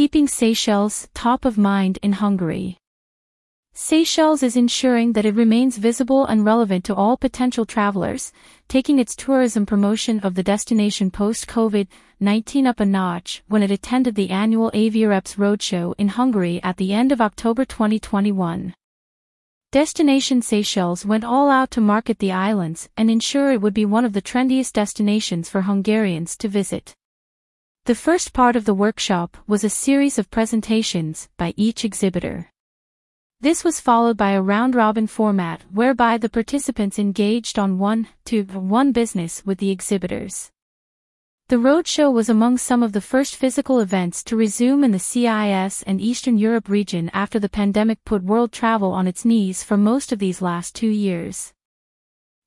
keeping Seychelles top of mind in Hungary. Seychelles is ensuring that it remains visible and relevant to all potential travelers, taking its tourism promotion of the destination post-COVID-19 up a notch when it attended the annual Aviareps Roadshow in Hungary at the end of October 2021. Destination Seychelles went all out to market the islands and ensure it would be one of the trendiest destinations for Hungarians to visit. The first part of the workshop was a series of presentations by each exhibitor. This was followed by a round-robin format whereby the participants engaged on one-to-one business with the exhibitors. The roadshow was among some of the first physical events to resume in the CIS and Eastern Europe region after the pandemic put world travel on its knees for most of these last two years.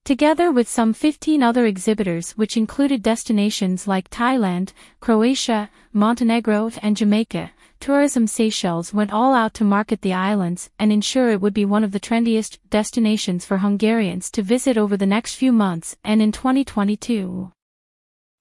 Together with some 15 other exhibitors which included destinations like Thailand, Croatia, Montenegro and Jamaica, Tourism Seychelles went all out to market the islands and ensure it would be one of the trendiest destinations for Hungarians to visit over the next few months and in 2022.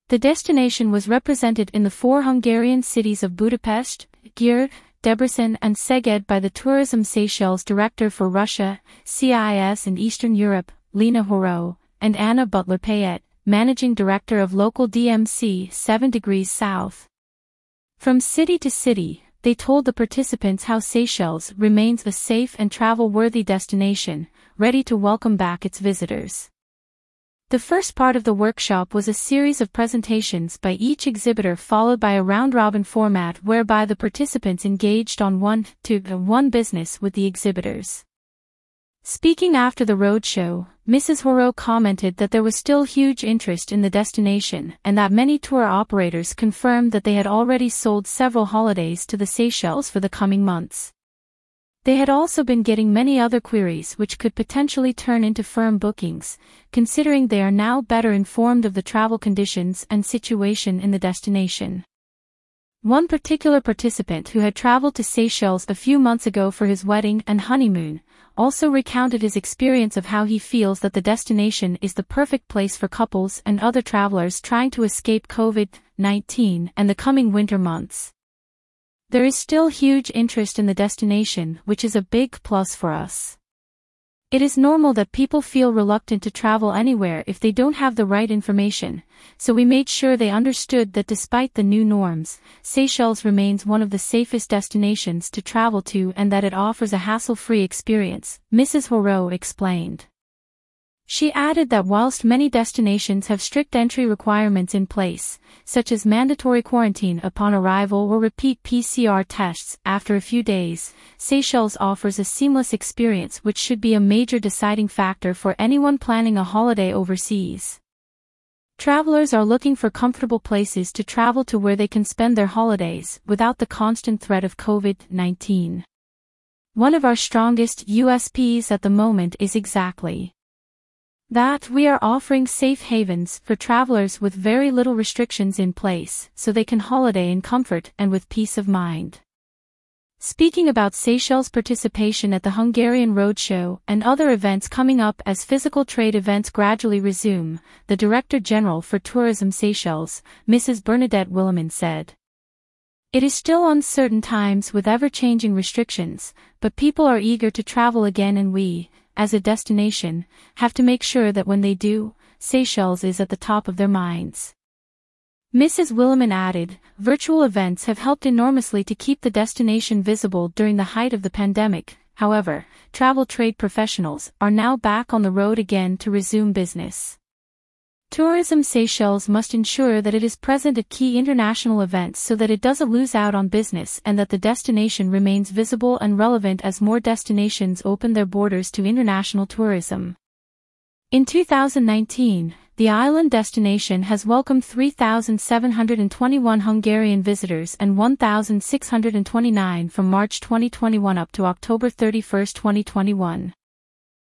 The destination was represented in the four Hungarian cities of Budapest, Győr, Debrecen and Szeged by the Tourism Seychelles Director for Russia, CIS and Eastern Europe, Lena Hoareau, and Anna Butler-Payette, Managing Director of local DMC 7 Degrees South. From city to city, they told the participants how Seychelles remains a safe and travel-worthy destination, ready to welcome back its visitors. The first part of the workshop was a series of presentations by each exhibitor followed by a round-robin format whereby the participants engaged on one-to-one business with the exhibitors. Speaking after the roadshow, Mrs. Hoareau commented that there was still huge interest in the destination and that many tour operators confirmed that they had already sold several holidays to the Seychelles for the coming months. They had also been getting many other queries which could potentially turn into firm bookings, considering they are now better informed of the travel conditions and situation in the destination. One particular participant who had traveled to Seychelles a few months ago for his wedding and honeymoon, also recounted his experience of how he feels that the destination is the perfect place for couples and other travelers trying to escape COVID-19 and the coming winter months. There is still huge interest in the destination, which is a big plus for us. It is normal that people feel reluctant to travel anywhere if they don't have the right information, so we made sure they understood that despite the new norms, Seychelles remains one of the safest destinations to travel to and that it offers a hassle-free experience, Mrs. Hoareau explained. She added that whilst many destinations have strict entry requirements in place, such as mandatory quarantine upon arrival or repeat PCR tests after a few days, Seychelles offers a seamless experience which should be a major deciding factor for anyone planning a holiday overseas. Travelers are looking for comfortable places to travel to where they can spend their holidays without the constant threat of COVID-19. One of our strongest USPs at the moment is exactly that we are offering safe havens for travelers with very little restrictions in place so they can holiday in comfort and with peace of mind. Speaking about Seychelles' participation at the Hungarian Roadshow and other events coming up as physical trade events gradually resume, the Director General for Tourism Seychelles, Mrs. Bernadette Willemin said. It is still uncertain times with ever-changing restrictions, but people are eager to travel again and we, as a destination, have to make sure that when they do, Seychelles is at the top of their minds. Mrs. Willemin added, virtual events have helped enormously to keep the destination visible during the height of the pandemic, however, travel trade professionals are now back on the road again to resume business. Tourism Seychelles must ensure that it is present at key international events so that it doesn't lose out on business and that the destination remains visible and relevant as more destinations open their borders to international tourism. In 2019, the island destination has welcomed 3,721 Hungarian visitors and 1,629 from March 2021 up to October 31, 2021.